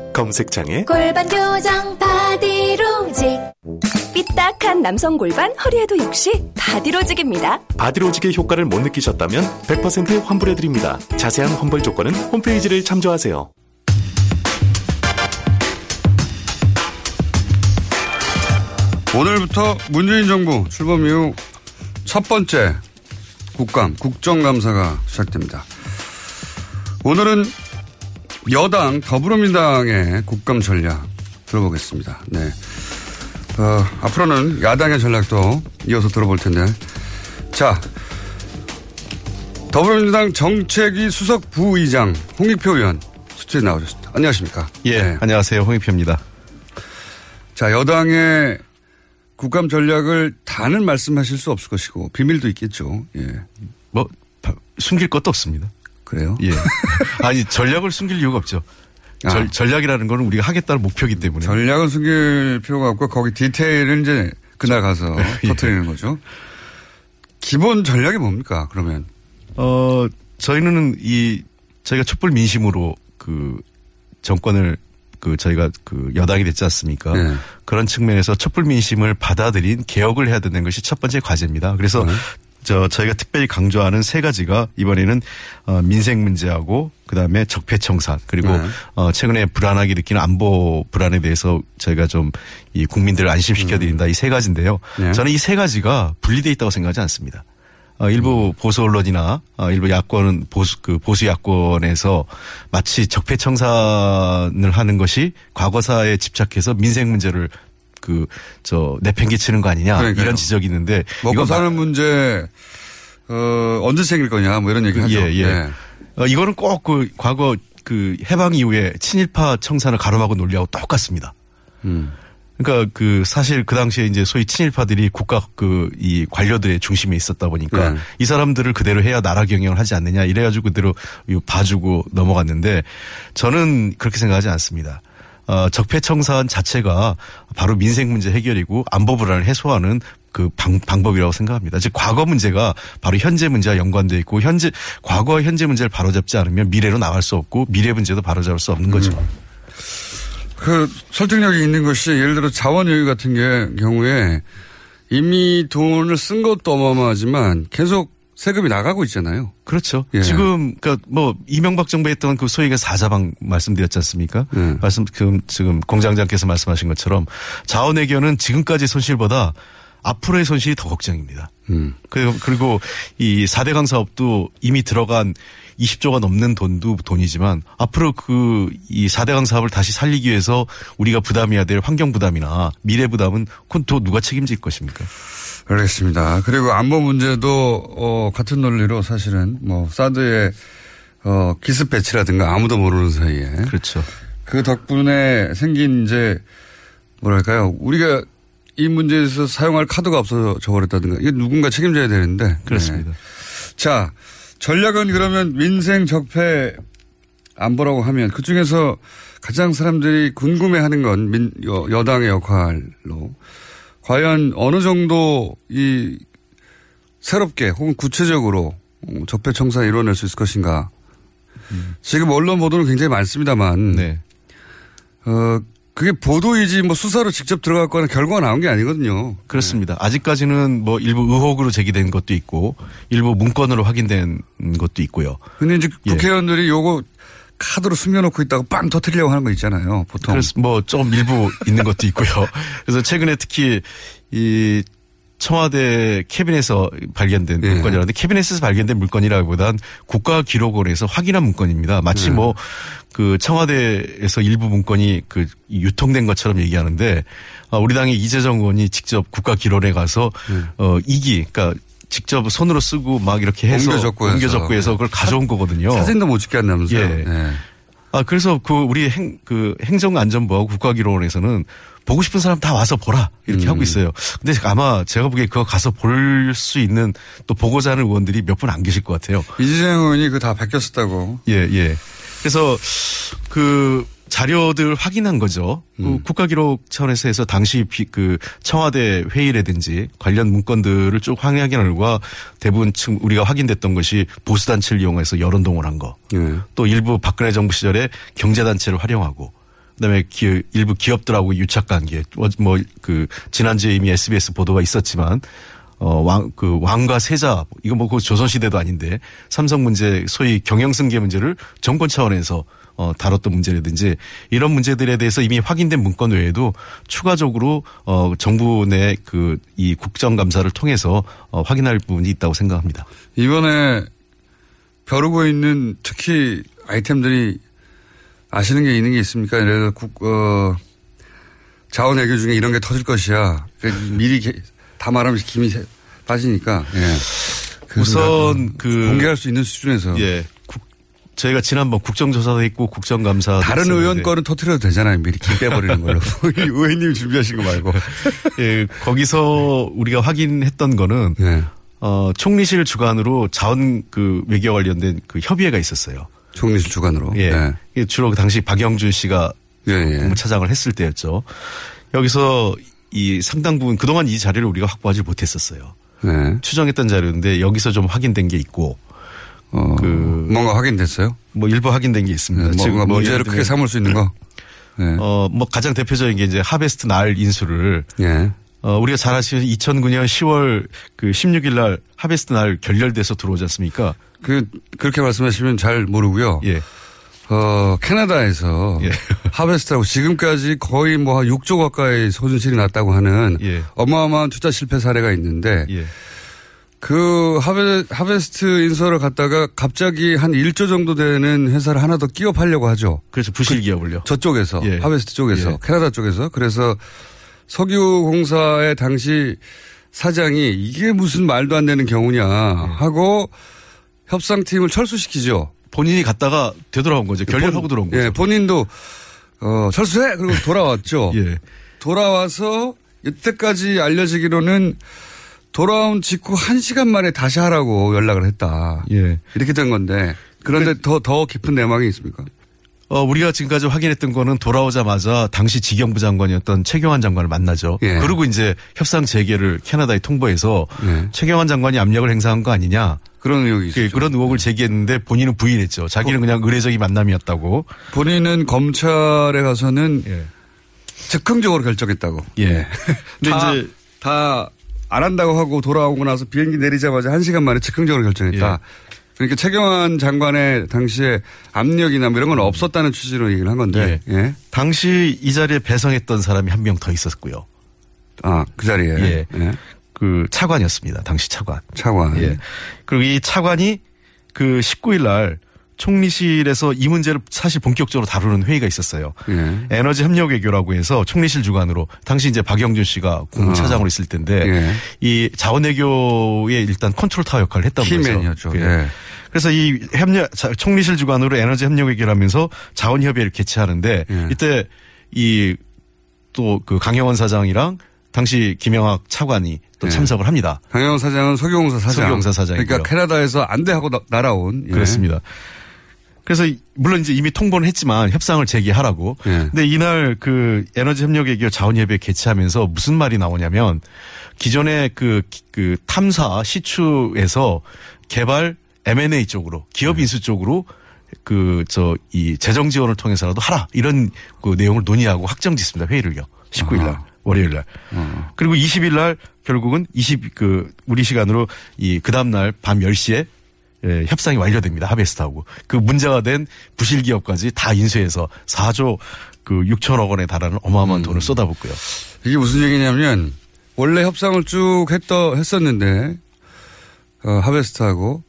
검색창에 골반 교정 바디로직 삐딱한 남성 골반 허리에도 역시 바디로직입니다. 바디로직의 효과를 못 느끼셨다면 100% 환불해드립니다. 자세한 환불 조건은 홈페이지를 참조하세요. 오늘부터 문재인 정부 출범 이후 첫 번째 국감, 국정감사가 시작됩니다. 오늘은 여당 더불어민주당의 국감 전략 들어보겠습니다. 네. 어, 앞으로는 야당의 전략도 이어서 들어볼 텐데. 자, 더불어민주당 정책위 수석 부의장 홍익표 의원 스튜디오에 나오셨습니다. 안녕하십니까? 예, 네. 안녕하세요. 홍익표입니다. 자, 여당의 국감 전략을 다는 말씀하실 수 없을 것이고 비밀도 있겠죠. 예. 뭐 바- 숨길 것도 없습니다. 그래요? 예. 아니 전략을 숨길 이유가 없죠. 절, 아. 전략이라는 거는 우리가 하겠다는 목표이기 때문에. 전략은 숨길 필요가 없고 거기 디테일은 이제 그날 가서 예. 터트리는 거죠. 기본 전략이 뭡니까? 그러면 어 저희는 이 저희가 촛불 민심으로 그 정권을 그 저희가 그 여당이 됐지 않습니까? 네. 그런 측면에서 촛불 민심을 받아들인 개혁을 해야 되는 것이 첫 번째 과제입니다. 그래서 네. 저 저희가 특별히 강조하는 세 가지가 이번에는 어 민생 문제하고 그다음에 적폐청산 그리고 네. 어 최근에 불안하게 느끼는 안보 불안에 대해서 저희가 좀 이 국민들을 안심시켜 드린다 이 세 가지인데요. 음. 네. 저는 이 세 가지가 분리돼 있다고 생각하지 않습니다. 어, 일부 보수 언론이나 어, 일부 야권은 보수 그 보수 야권에서 마치 적폐청산을 하는 것이 과거사에 집착해서 민생 문제를 그 저 내팽개치는 거 아니냐 그러니까요. 이런 지적이 있는데 먹고 사는 문제 어, 언제 생길 거냐 뭐 이런 얘기 그, 하죠. 예, 예. 네. 어, 이거는 꼭 그 과거 그 해방 이후에 친일파 청산을 가로막은 논리하고 똑같습니다. 음. 그러니까 그 사실 그 당시에 이제 소위 친일파들이 국가 그 이 관료들의 중심에 있었다 보니까 네. 이 사람들을 그대로 해야 나라 경영을 하지 않느냐 이래가지고 그대로 이 봐주고 넘어갔는데 저는 그렇게 생각하지 않습니다. 어, 적폐청산 자체가 바로 민생 문제 해결이고 안보 불안을 해소하는 그 방, 방법이라고 생각합니다. 즉 과거 문제가 바로 현재 문제와 연관돼 있고 현재 과거와 현재 문제를 바로잡지 않으면 미래로 나갈 수 없고 미래 문제도 바로잡을 수 없는 거죠. 그 설득력이 있는 것이 예를 들어 자원 여유 같은 게 경우에 이미 돈을 쓴 것도 어마어마하지만 계속 세금이 나가고 있잖아요. 그렇죠. 예. 지금 그러니까 뭐 이명박 정부 했던 그 소위가 사자방 말씀드렸지 않습니까? 예. 말씀 지금 지금 공장장께서 말씀하신 것처럼 자원외교는 지금까지 손실보다 앞으로의 손실이 더 걱정입니다. 음. 그리고, 그리고 이 4대강 사업도 이미 들어간 20조가 넘는 돈도 돈이지만 앞으로 그 이 4대강 사업을 다시 살리기 위해서 우리가 부담해야 될 환경 부담이나 미래 부담은 그건 또 누가 책임질 것입니까? 알겠습니다. 그리고 안보 문제도 어, 같은 논리로 사실은 뭐 사드의 어, 기습 배치라든가 아무도 모르는 사이에 그렇죠. 그 덕분에 생긴 이제 뭐랄까요 우리가 이 문제에서 사용할 카드가 없어져 버렸다든가 이게 누군가 책임져야 되는데 그렇습니다. 네. 자 전략은 그러면 민생 적폐 안보라고 하면 그 중에서 가장 사람들이 궁금해하는 건 민, 여, 여당의 역할로 과연 어느 정도 이 새롭게 혹은 구체적으로 어, 적폐 청산 이뤄낼 수 있을 것인가. 지금 언론 보도는 굉장히 많습니다만, 네. 어 그게 보도이지 뭐 수사로 직접 들어갈 거나 결과가 나온 게 아니거든요. 그렇습니다. 아직까지는 뭐 일부 의혹으로 제기된 것도 있고 일부 문건으로 확인된 것도 있고요. 근데 이제 예. 국회의원들이 요거 카드로 숨겨놓고 있다가 빵 터트리려고 하는 거 있잖아요. 보통. 그래서 뭐좀 일부 있는 것도 있고요. 그래서 최근에 특히 이 청와대 캐비넷에서 발견된 예. 물건이라는데 캐비넷에서 발견된 물건이라기보단 국가 기록원에서 확인한 문건입니다. 마치 네. 뭐그 청와대에서 일부 문건이 그 유통된 것처럼 얘기하는데 아, 우리 당의 이재정 의원이 직접 국가 기록원에 가서 네. 어 이기 그러니까 직접 손으로 쓰고 막 이렇게 해서 옮겨 적고 해서. 옮겨 적고 해서 그걸 가져온 거거든요. 사진도 못 찍게 한다면서요. 예. 네. 아, 그래서 그 우리 행, 그 행정안전부하고 국가기록원에서는 보고 싶은 사람 다 와서 보라 이렇게 음. 하고 있어요. 근데 아마 제가 보기에 그거 가서 볼 수 있는 또 보고자 하는 의원들이 몇 분 안 계실 것 같아요. 이재정 의원이 그 다 베꼈었다고. 예, 예. 그래서 그 자료들 확인한 거죠. 그 음. 국가기록 차원에서 해서 당시 비- 그 청와대 회의라든지 관련 문건들을 쭉 확인한 결과 대부분 층 우리가 확인됐던 것이 보수단체를 이용해서 여론동원 한 거. 예. 또 일부 박근혜 정부 시절에 경제단체를 활용하고 그다음에 기, 일부 기업들하고 유착 관계 뭐 그 지난주에 이미 SBS 보도가 있었지만 어왕 그 왕과 세자 이거 뭐 그 조선 시대도 아닌데 삼성 문제 소위 경영승계 문제를 정권 차원에서 어 다뤘던 문제라든지 이런 문제들에 대해서 이미 확인된 문건 외에도 추가적으로 어 정부 내 그 이 국정감사를 통해서 어 확인할 부분이 있다고 생각합니다. 이번에 벼르고 있는 특히 아이템들이 아시는 게 있는 게 있습니까? 예를 들어 국, 어, 자원 외교 중에 이런 게 터질 것이야. 그러니까 미리 게- 다 말하면 김이 새- 빠지니까. 예. 그 우선 그 공개할 수 있는 수준에서. 예. 국- 저희가 지난번 국정조사도 있고 국정감사 다른 의원 거는 터트려도 되잖아요. 미리 김 빼버리는 걸로. 의원님 준비하신 거 말고. 예, 거기서 우리가 확인했던 거는 예. 어, 총리실 주관으로 자원 그 외교 관련된 그 협의회가 있었어요. 총리실 주관으로. 예. 예. 이게 주로 그 당시 박영준 씨가 예, 예. 국무차장을 했을 때였죠. 여기서 이 상당 부분 그동안 이 자료를 우리가 확보하지 못했었어요. 네. 추정했던 자료인데 여기서 좀 확인된 게 있고 어, 그 뭔가 확인됐어요? 뭐 일부 확인된 게 있습니다. 네, 뭔가 뭐 문제를 크게 삼을 수 있는 거. 네. 어, 뭐 가장 대표적인 게 이제 하베스트 날 인수를 예. 어, 우리가 잘 아시는 2009년 10월 그 16일 날 하베스트 날 결렬돼서 들어오지 않습니까? 그, 그렇게 말씀하시면 잘 모르고요. 예. 어, 캐나다에서 하베스트라고 지금까지 거의 뭐 한 6조 가까이 손실이 났다고 하는 예. 어마어마한 투자 실패 사례가 있는데 예. 그 하베, 하베스트 인수를 갖다가 갑자기 한 1조 정도 되는 회사를 하나 더 끼워 팔려고 하죠. 그래서 부실 기업을요. 저쪽에서 예. 하베스트 쪽에서 예. 캐나다 쪽에서 그래서 석유공사의 당시 사장이 이게 무슨 말도 안 되는 경우냐 하고 협상팀을 철수시키죠. 본인이 갔다가 되돌아온 거죠. 결렬하고 들어온 거죠. 예, 본인도 어, 철수해 그리고 돌아왔죠. 예. 돌아와서 이때까지 알려지기로는 돌아온 직후 한 시간 만에 다시 하라고 연락을 했다. 예. 이렇게 된 건데 그런데 더더 깊은 내막이 있습니까? 어, 우리가 지금까지 확인했던 거는 돌아오자마자 당시 지경부 장관이었던 최경환 장관을 만나죠. 예. 그리고 이제 협상 재개를 캐나다에 통보해서 예. 최경환 장관이 압력을 행사한 거 아니냐. 그런 의혹이 그, 있죠. 그런 의혹을 제기했는데 본인은 부인했죠. 자기는 그냥 의례적인 만남이었다고. 본인은 검찰에 가서는 예. 즉흥적으로 결정했다고. 예. 근데 다, 이제 다 안 한다고 하고 돌아오고 나서 비행기 내리자마자 한 시간 만에 즉흥적으로 결정했다. 예. 그러니까 최경환 장관의 당시에 압력이나 뭐 이런 건 없었다는 취지로 얘기를 한 건데. 예. 당시 이 자리에 배성했던 사람이 한 명 더 있었고요. 아, 그 자리에. 예. 예. 그 차관이었습니다. 당시 차관. 차관. 예. 그리고 이 차관이 그 19일 날 총리실에서 이 문제를 사실 본격적으로 다루는 회의가 있었어요. 예. 에너지 협력 외교라고 해서 총리실 주관으로 당시 이제 박영준 씨가 국무차장으로 있을 텐데 예. 이 자원 외교의 일단 컨트롤 타워 역할을 했던 거죠. 예. 예. 그래서 이 협력 자- 총리실 주관으로 에너지 협력 외교를 하면서 자원 협의회를 개최하는데 예. 이때 이 또 그 강영원 사장이랑 당시 김영학 차관이 또 예. 참석을 합니다. 강영원 사장은 석유공사 사장. 석유공사 사장이고요. 그러니까 캐나다에서 안돼 하고 나- 날아온. 예. 그렇습니다. 그래서 이- 물론 이제 이미 통보는 했지만 협상을 재개하라고. 예. 근데 이날 그 에너지 협력 외교 자원 협의 개최하면서 무슨 말이 나오냐면 기존의 그, 그 탐사 시추에서 개발 M&A 쪽으로 기업 예. 인수 쪽으로 그 저 이 재정 지원을 통해서라도 하라 이런 그 내용을 논의하고 확정짓습니다 회의를요 19일 날 아하. 월요일 날 어. 그리고 20일 날 결국은 20 그 우리 시간으로 이 그 다음 날 밤 10시에 예, 협상이 완료됩니다. 하베스트하고. 그 문제가 된 부실 기업까지 다 인수해서 4조 그 6천억 원에 달하는 어마어마한 돈을 쏟아붓고요. 이게 무슨 얘기냐면 원래 협상을 쭉 했더 했었는데 어, 하베스트하고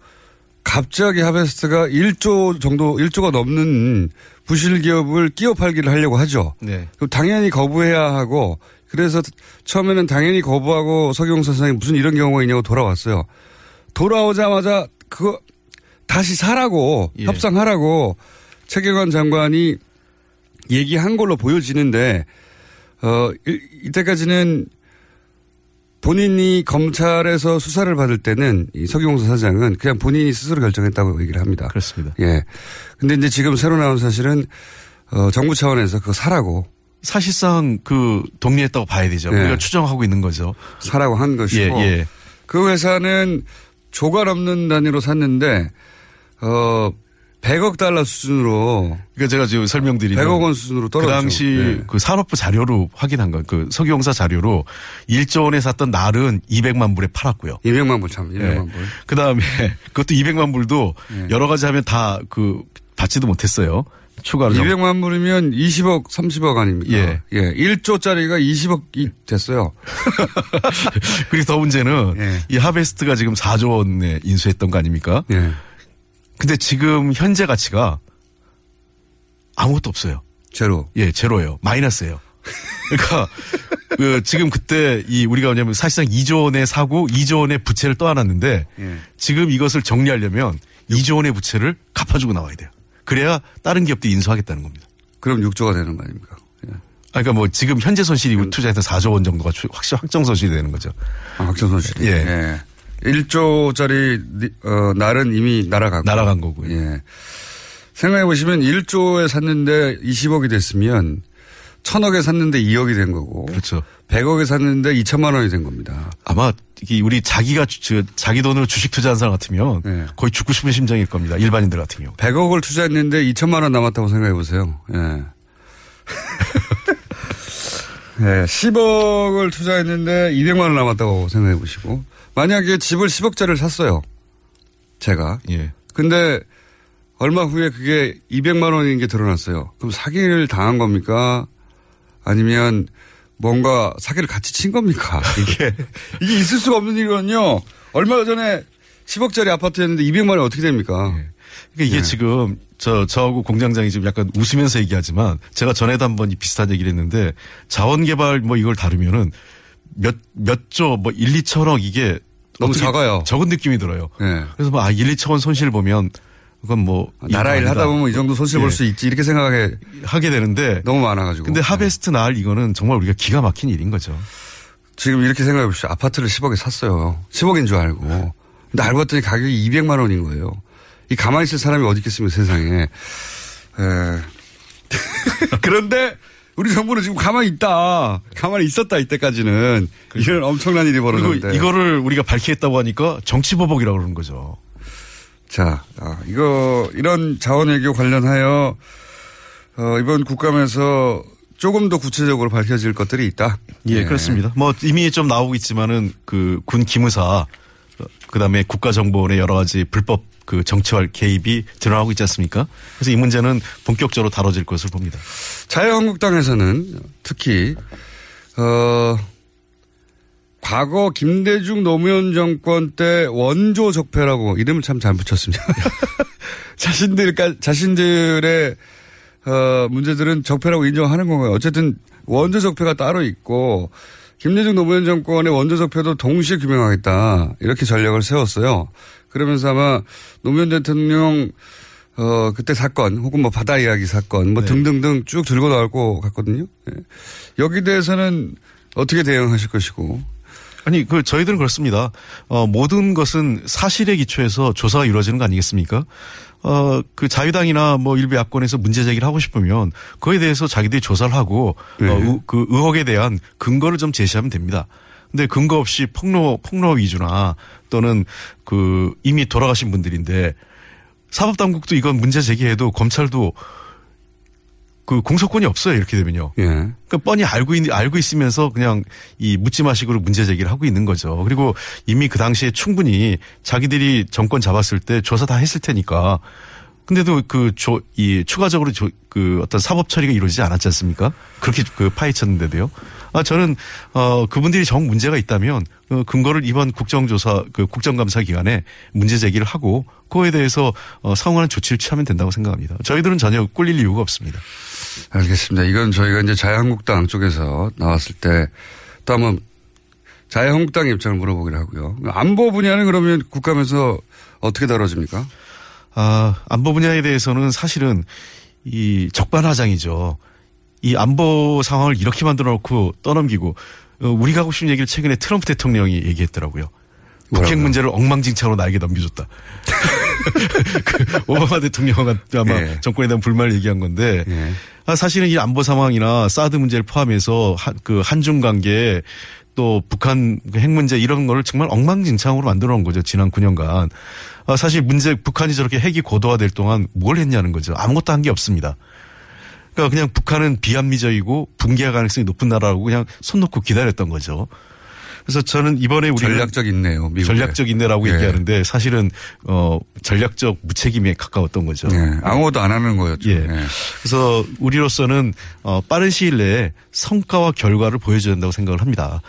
갑자기 하베스트가 1조 정도 1조가 넘는 부실 기업을 끼워 팔기를 하려고 하죠. 네. 그럼 당연히 거부해야 하고 그래서 처음에는 당연히 거부하고 석용사 사장이 무슨 이런 경우가 있냐고 돌아왔어요. 돌아오자마자 그거 다시 사라고 예. 협상하라고 최경환 장관이 얘기한 걸로 보여지는데 어 이, 이때까지는 본인이 검찰에서 수사를 받을 때는 이 서기공사 사장은 그냥 본인이 스스로 결정했다고 얘기를 합니다. 그렇습니다. 예. 근데 이제 지금 새로 나온 사실은 어 정부 차원에서 그거 사라고 사실상 그 동의했다고 봐야 되죠. 예. 우리가 추정하고 있는 거죠. 사라고 한 것이고 예, 예. 그 회사는 조가 넘는 단위로 샀는데 어 100억 달러 수준으로 그러니까 제가 지금 설명드리는 100억 원 수준으로 그 떨어졌죠. 당시 네. 그 산업부 자료로 확인한 건 그 석유공사 자료로 1조 원에 샀던 날은 200만 불에 팔았고요. 200만 불 참, 200만 불. 그 다음에 그것도 200만 불도 네. 여러 가지 하면 다 그 받지도 못했어요. 추가로. 좀- 200만 불이면 20억, 30억 아닙니까? 예. 예. 1조짜리가 20억이 됐어요. 그리고 더 문제는 예. 이 하베스트가 지금 4조 원에 인수했던 거 아닙니까? 예. 근데 지금 현재 가치가 아무것도 없어요. 제로. 예, 제로예요. 마이너스예요. 그러니까 그 지금 그때 이 우리가 뭐냐면 사실상 2조 원의 사고 2조 원의 부채를 떠안았는데 예. 지금 이것을 정리하려면 2조 원의 부채를 갚아주고 나와야 돼요. 그래야 다른 기업들이 인수하겠다는 겁니다. 그럼 6조가 되는 거 아닙니까? 예. 아, 그러니까 뭐 지금 현재 손실이 투자해서 4조 원 정도가 추- 확실 확정 손실이 되는 거죠. 아, 확정 손실. 예. 예. 1조짜리 어, 날은 이미 날아가고. 날아간 거고요. 예. 생각해 보시면 1조에 샀는데 20억이 됐으면 1000억에 샀는데 2억이 된 거고. 그렇죠. 100억에 샀는데 2천만 원이 된 겁니다. 아마 이게 우리 자기가 주- 저- 자기 돈으로 주식 투자한 사람 같으면 예. 거의 죽고 싶은 심정일 겁니다. 일반인들 같은 경우. 100억을 투자했는데 2천만 원 남았다고 생각해 보세요. 예. 예, 10억을 투자했는데 200만 원 남았다고 생각해 보시고 만약에 집을 10억짜리를 샀어요. 제가. 예. 근데 얼마 후에 그게 200만 원인 게 드러났어요. 그럼 사기를 당한 겁니까? 아니면 뭔가 사기를 같이 친 겁니까? 이게 이게 있을 수가 없는 일이거든요. 얼마 전에 10억짜리 아파트였는데 200만 원이 어떻게 됩니까? 그러니까 이게 예. 지금 저 저하고 공장장이 지금 약간 웃으면서 얘기하지만 제가 전에도 한번 이 비슷한 얘기를 했는데 자원개발 뭐 이걸 다루면은 몇 몇 조 뭐 1, 2천억 이게 너무 작아요. 적은 느낌이 들어요. 예. 그래서 뭐 아 1, 2천 원 손실 보면 그건 뭐 나라 일 하다 보면 이 정도 손실 볼 예. 수 있지 이렇게 생각하게 하게 되는데 너무 많아가지고. 근데 하베스트 날 이거는 정말 우리가 기가 막힌 일인 거죠. 지금 이렇게 생각해 보십시오. 아파트를 10억에 샀어요. 10억인 줄 알고. 근데 알고 봤더니 가격이 200만 원인 거예요. 이 가만히 있을 사람이 어디 있겠습니까 세상에. 에. 그런데 우리 정부는 지금 가만히 있다. 가만히 있었다 이때까지는. 이런 엄청난 일이 벌어졌는데. 이거를 우리가 밝히겠다고 하니까 정치 보복이라고 그러는 거죠. 자, 아, 이거 이런 자원외교 관련하여 어, 이번 국감에서 조금 더 구체적으로 밝혀질 것들이 있다. 예, 네. 그렇습니다. 뭐 이미 좀 나오고 있지만은 그 군 기무사 그 다음에 국가정보원의 여러 가지 불법 그 정치활 개입이 드러나고 있지 않습니까? 그래서 이 문제는 본격적으로 다뤄질 것을 봅니다. 자유한국당에서는 특히 어 과거 김대중 노무현 정권 때 원조 적폐라고 이름을 참 잘 붙였습니다. 자신들 자신들의 어 문제들은 적폐라고 인정하는 건가요? 어쨌든 원조 적폐가 따로 있고 김대중 노무현 정권의 원조 적폐도 동시에 규명하겠다 이렇게 전략을 세웠어요. 그러면서 아마 노무현 대통령 어, 그때 사건, 혹은 뭐 바다 이야기 사건, 뭐 네. 등등등 쭉 들고 나올 것 같거든요. 예. 여기 대해서는 어떻게 대응하실 것이고. 아니, 그, 저희들은 그렇습니다. 어, 모든 것은 사실에 기초해서 조사가 이루어지는 거 아니겠습니까? 어, 그 자유당이나 뭐 일부 야권에서 문제 제기를 하고 싶으면 그에 대해서 자기들이 조사를 하고 네. 어, 의- 그 의혹에 대한 근거를 좀 제시하면 됩니다. 근데 근거 없이 폭로, 폭로 위주나 또는 그 이미 돌아가신 분들인데 사법당국도 이건 문제 제기해도 검찰도 그 공소권이 없어요. 이렇게 되면요. 예. 그러니까 뻔히 알고 있, 알고 있으면서 그냥 이 묻지 마식으로 문제 제기를 하고 있는 거죠. 그리고 이미 그 당시에 충분히 자기들이 정권 잡았을 때 조사 다 했을 테니까. 근데도 그, 조, 이, 추가적으로 조, 그 어떤 사법 처리가 이루어지지 않았지 않습니까? 그렇게 그 파헤쳤는데도요. 아, 저는, 어, 그분들이 정 문제가 있다면, 어, 근거를 이번 국정조사, 그 국정감사 기간에 문제 제기를 하고, 그거에 대해서, 어, 상응하는 조치를 취하면 된다고 생각합니다. 저희들은 전혀 꿀릴 이유가 없습니다. 알겠습니다. 이건 저희가 이제 자유한국당 쪽에서 나왔을 때 또 한번 자유한국당 입장을 물어보기로 하고요. 안보 분야는 그러면 국감에서 어떻게 다뤄집니까? 아, 안보 분야에 대해서는 사실은 이 적반하장이죠. 이 안보 상황을 이렇게 만들어 놓고 떠넘기고 어, 우리가 하고 싶은 얘기를 최근에 트럼프 대통령이 얘기했더라고요. 북핵 문제를 엉망진창으로 나에게 넘겨줬다. 그 오바마 대통령은 아마 예. 정권에 대한 불만을 얘기한 건데 아, 사실은 이 안보 상황이나 사드 문제를 포함해서 한, 그 한중 관계 또 북한 그핵 문제 이런 거를 정말 엉망진창으로 만들어 놓은 거죠. 지난 9년간. 아, 사실 문제 북한이 저렇게 핵이 고도화될 동안 뭘 했냐는 거죠. 아무것도 한 게 없습니다. 그러니까 그냥 북한은 비합리적이고 붕괴할 가능성이 높은 나라라고 그냥 손 놓고 기다렸던 거죠. 그래서 저는 이번에 우리 전략적 인내요. 미국의. 전략적 인내라고 예. 얘기하는데 사실은 어 전략적 무책임에 가까웠던 거죠. 예, 아무것도 안 하는 거였죠. 예. 그래서 우리로서는 어 빠른 시일 내에 성과와 결과를 보여줘야 된다고 생각을 합니다.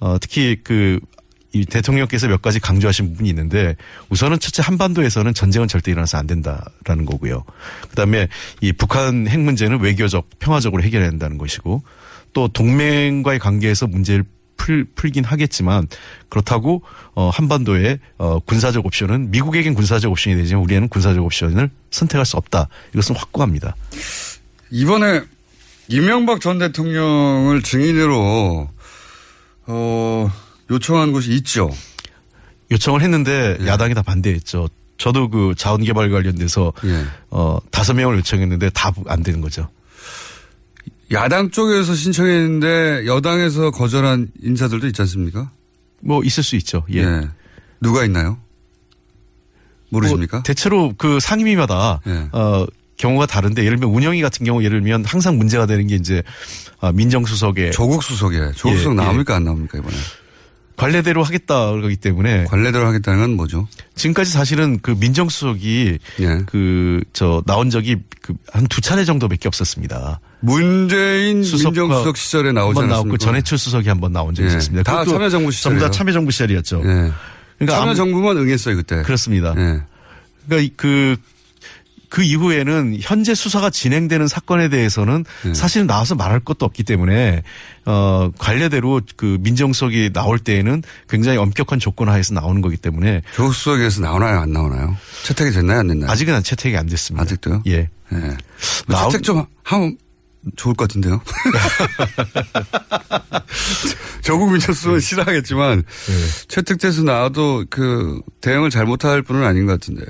어 특히 그이 대통령께서 몇 가지 강조하신 부분이 있는데 우선은 첫째 한반도에서는 전쟁은 절대 일어나서 안 된다라는 거고요. 그다음에 이 북한 핵 문제는 외교적 평화적으로 해결해야 된다는 것이고 또 동맹과의 관계에서 문제를 풀, 풀긴 하겠지만 그렇다고 어 한반도의 어 군사적 옵션은 미국에겐 군사적 옵션이 되지만 우리에는 군사적 옵션을 선택할 수 없다. 이것은 확고합니다. 이번에 이명박 전 대통령을 증인으로 어, 요청한 곳이 있죠. 요청을 했는데 야당이 다 반대했죠. 저도 그 자원개발 관련돼서 어 다섯 명을 요청했는데 다 안 되는 거죠. 야당 쪽에서 신청했는데 여당에서 거절한 인사들도 있지 않습니까? 뭐 있을 수 있죠. 예. 누가 있나요? 모르십니까? 뭐 대체로 그 상임위마다 예. 어 경우가 다른데 예를 들면 운영위 같은 경우 예를 들면 항상 문제가 되는 게 이제 아, 민정수석에 조국 수석에 조국 예, 수석 예. 나옵니까 안 나옵니까 이번에? 관례대로 하겠다 그러기 때문에 관례대로 하겠다는 건 뭐죠? 지금까지 사실은 그 민정수석이 예. 그저 나온 적이 그 한 두 차례 정도밖에 없었습니다. 문재인 민정수석 시절에 나오지 한번 나왔고 않았습니까? 전해철 수석이 한 번 나온 적이 예. 있었습니다. 다 참여정부 전부 시절이에요. 다 참여정부 시절이었죠. 예. 그러니까 참여정부만 응했어요 그때. 그렇습니다. 예. 그러니까 이- 그, 그 이후에는 현재 수사가 진행되는 사건에 대해서는 예. 사실은 나와서 말할 것도 없기 때문에 어 관례대로 그 민정수석이 나올 때에는 굉장히 엄격한 조건 하에서 나오는 거기 때문에 조국 수석에서 나오나요 안 나오나요? 채택이 됐나요 안 됐나요? 아직은 채택이 안 됐습니다. 아직도요? 예. 예. 뭐 나오- 채택 좀 하면 좋을 것 같은데요. 조국 민정수석은 싫어하겠지만 채택돼서 나와도 그 대응을 잘못할 분은 아닌 것 같은데.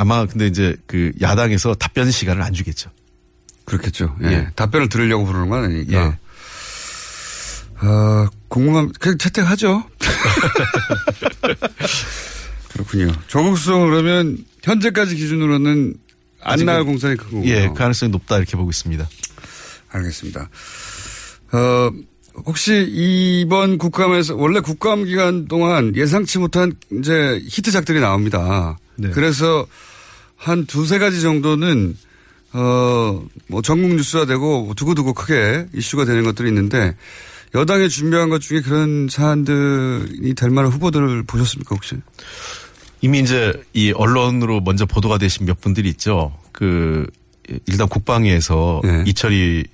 아마 근데 이제 그 야당에서 답변 시간을 안 주겠죠. 그렇겠죠. 예. 예. 답변을 들으려고 부르는 건 아니니까. 예. 아, 궁금함, 그냥 채택하죠. 그렇군요. 조국 수석은 그러면 현재까지 기준으로는 안 나갈 공산이 큰 거군요. 예, 가능성이 높다 이렇게 보고 있습니다. 알겠습니다. 어, 혹시 이번 국감에서 원래 국감 기간 동안 예상치 못한 이제 히트작들이 나옵니다. 네. 그래서 한 두세 가지 정도는 어, 뭐 전국 뉴스화 되고 두고두고 크게 이슈가 되는 것들이 있는데 여당이 준비한 것 중에 그런 사안들이 될 만한 후보들을 보셨습니까 혹시? 이미 이제 이 언론으로 먼저 보도가 되신 몇 분들이 있죠. 그 일단 국방위에서 이철희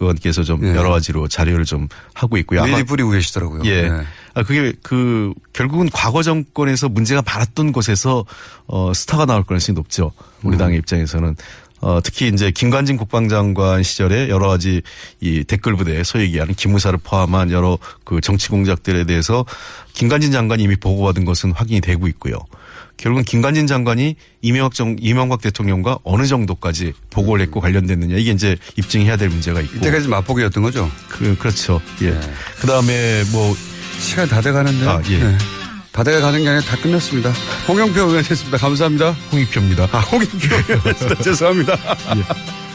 의원께서 좀 예. 여러 가지로 자료를 좀 하고 있고요. 미리 뿌리고 계시더라고요. 예. 네. 아, 그게 그 결국은 과거 정권에서 문제가 많았던 곳에서 어 스타가 나올 가능성이 높죠. 우리 음. 당의 입장에서는. 어, 특히 이제 김관진 국방장관 시절에 여러 가지 이 댓글 부대 소위 얘기하는 기무사를 포함한 여러 그 정치 공작들에 대해서 김관진 장관이 이미 보고받은 것은 확인이 되고 있고요. 결국은 김관진 장관이 이명박 정, 이명박 대통령과 어느 정도까지 보고를 했고 관련됐느냐 이게 이제 입증해야 될 문제가 있고. 이때까지 맛보기였던 거죠? 그, 그렇죠. 예. 그 다음에 뭐. 시간 다 돼가는데. 아, 예. 네. 다 돼가는 게 아니라 다 끝났습니다. 홍영표 의원이었습니다. 감사합니다. 홍익표입니다. 아, 홍익표 의원이었습니다. 죄송합니다. 예.